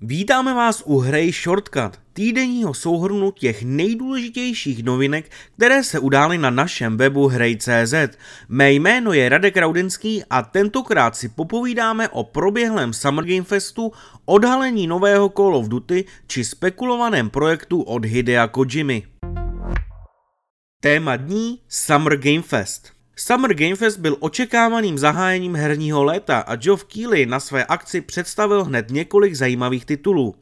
Vítáme vás u hry Shortcut, týdenního souhrnu těch nejdůležitějších novinek, které se udály na našem webu hrej.cz. Mé jméno je Radek Raudinský a tentokrát si popovídáme o proběhlém Summer Game Festu, odhalení nového Call of Duty či spekulovaném projektu od Hidea Kojimy. Téma dní Summer Game Fest. Summer Game Fest byl očekávaným zahájením herního léta a Geoff Keighley na své akci představil hned několik zajímavých titulů.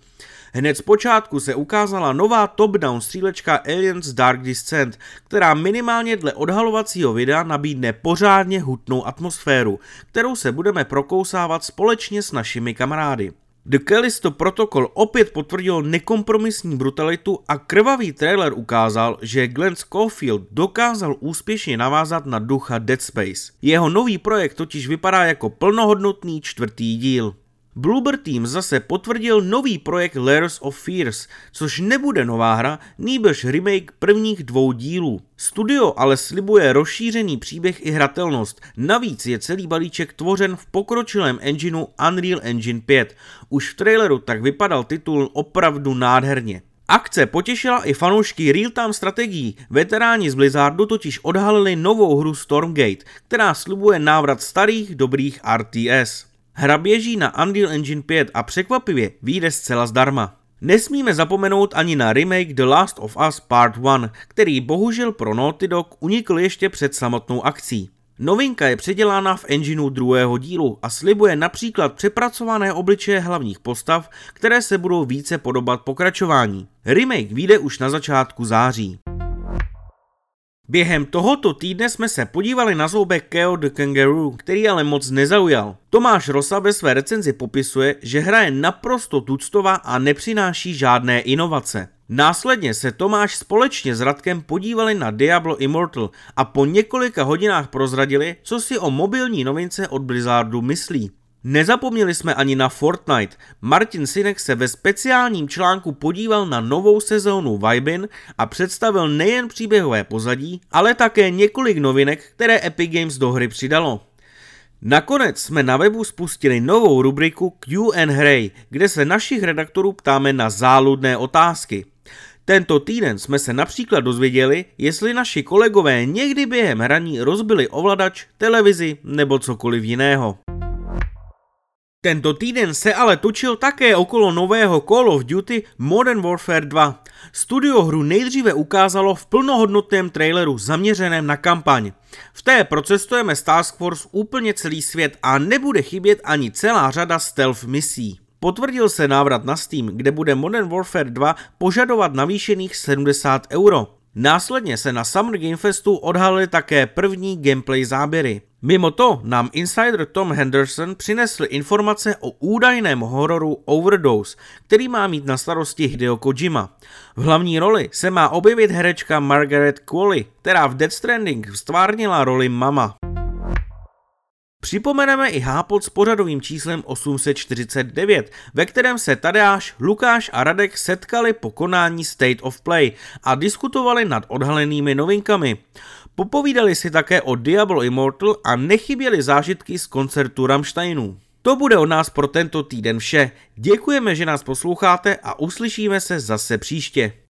Hned z počátku se ukázala nová top-down střílečka Aliens Dark Descent, která minimálně dle odhalovacího videa nabídne pořádně hutnou atmosféru, kterou se budeme prokousávat společně s našimi kamarády. The Callisto Protocol opět potvrdil nekompromisní brutalitu a krvavý trailer ukázal, že Glenn Schofield dokázal úspěšně navázat na ducha Dead Space. Jeho nový projekt totiž vypadá jako plnohodnotný čtvrtý díl. Bloober Team zase potvrdil nový projekt Layers of Fears, což nebude nová hra, nýbrž remake prvních dvou dílů. Studio ale slibuje rozšířený příběh i hratelnost, navíc je celý balíček tvořen v pokročilém engineu Unreal Engine 5. Už v traileru tak vypadal titul opravdu nádherně. Akce potěšila i fanoušky real-time strategií. Veteráni z Blizzardu totiž odhalili novou hru Stormgate, která slibuje návrat starých dobrých RTS. Hra běží na Unreal Engine 5 a překvapivě vyjde zcela zdarma. Nesmíme zapomenout ani na remake The Last of Us Part 1, který bohužel pro Naughty Dog unikl ještě před samotnou akcí. Novinka je předělána v engineu druhého dílu a slibuje například přepracované obličeje hlavních postav, které se budou více podobat pokračování. Remake vyjde už na začátku září. Během tohoto týdne jsme se podívali na zoubek Keo the Kangaroo, který ale moc nezaujal. Tomáš Rosa ve své recenzi popisuje, že hra je naprosto tuctová a nepřináší žádné inovace. Následně se Tomáš společně s Radkem podívali na Diablo Immortal a po několika hodinách prozradili, co si o mobilní novince od Blizzardu myslí. Nezapomněli jsme ani na Fortnite. Martin Sinek se ve speciálním článku podíval na novou sezónu Vibin a představil nejen příběhové pozadí, ale také několik novinek, které Epic Games do hry přidalo. Nakonec jsme na webu spustili novou rubriku Q&A kde se našich redaktorů ptáme na záludné otázky. Tento týden jsme se například dozvěděli, jestli naši kolegové někdy během hraní rozbili ovladač, televizi nebo cokoliv jiného. Tento týden se ale točil také okolo nového Call of Duty Modern Warfare 2. Studio hru nejdříve ukázalo v plnohodnotném traileru zaměřeném na kampaň. V té procestujeme z Task Force úplně celý svět a nebude chybět ani celá řada stealth misí. Potvrdil se návrat na Steam, kde bude Modern Warfare 2 požadovat navýšených 70 euro. Následně se na Summer Game Festu odhalily také první gameplay záběry. Mimo to nám insider Tom Henderson přinesl informace o údajném hororu Overdose, který má mít na starosti Hideo Kojima. V hlavní roli se má objevit herečka Margaret Qualley, která v Dead Stranding stvárnila roli mama. Připomeneme i hápot s pořadovým číslem 849, ve kterém se Tadeáš, Lukáš a Radek setkali po konání State of Play a diskutovali nad odhalenými novinkami. Popovídali si také o Diablo Immortal a nechyběly zážitky z koncertu Rammsteinu. To bude od nás pro tento týden vše. Děkujeme, že nás posloucháte a uslyšíme se zase příště.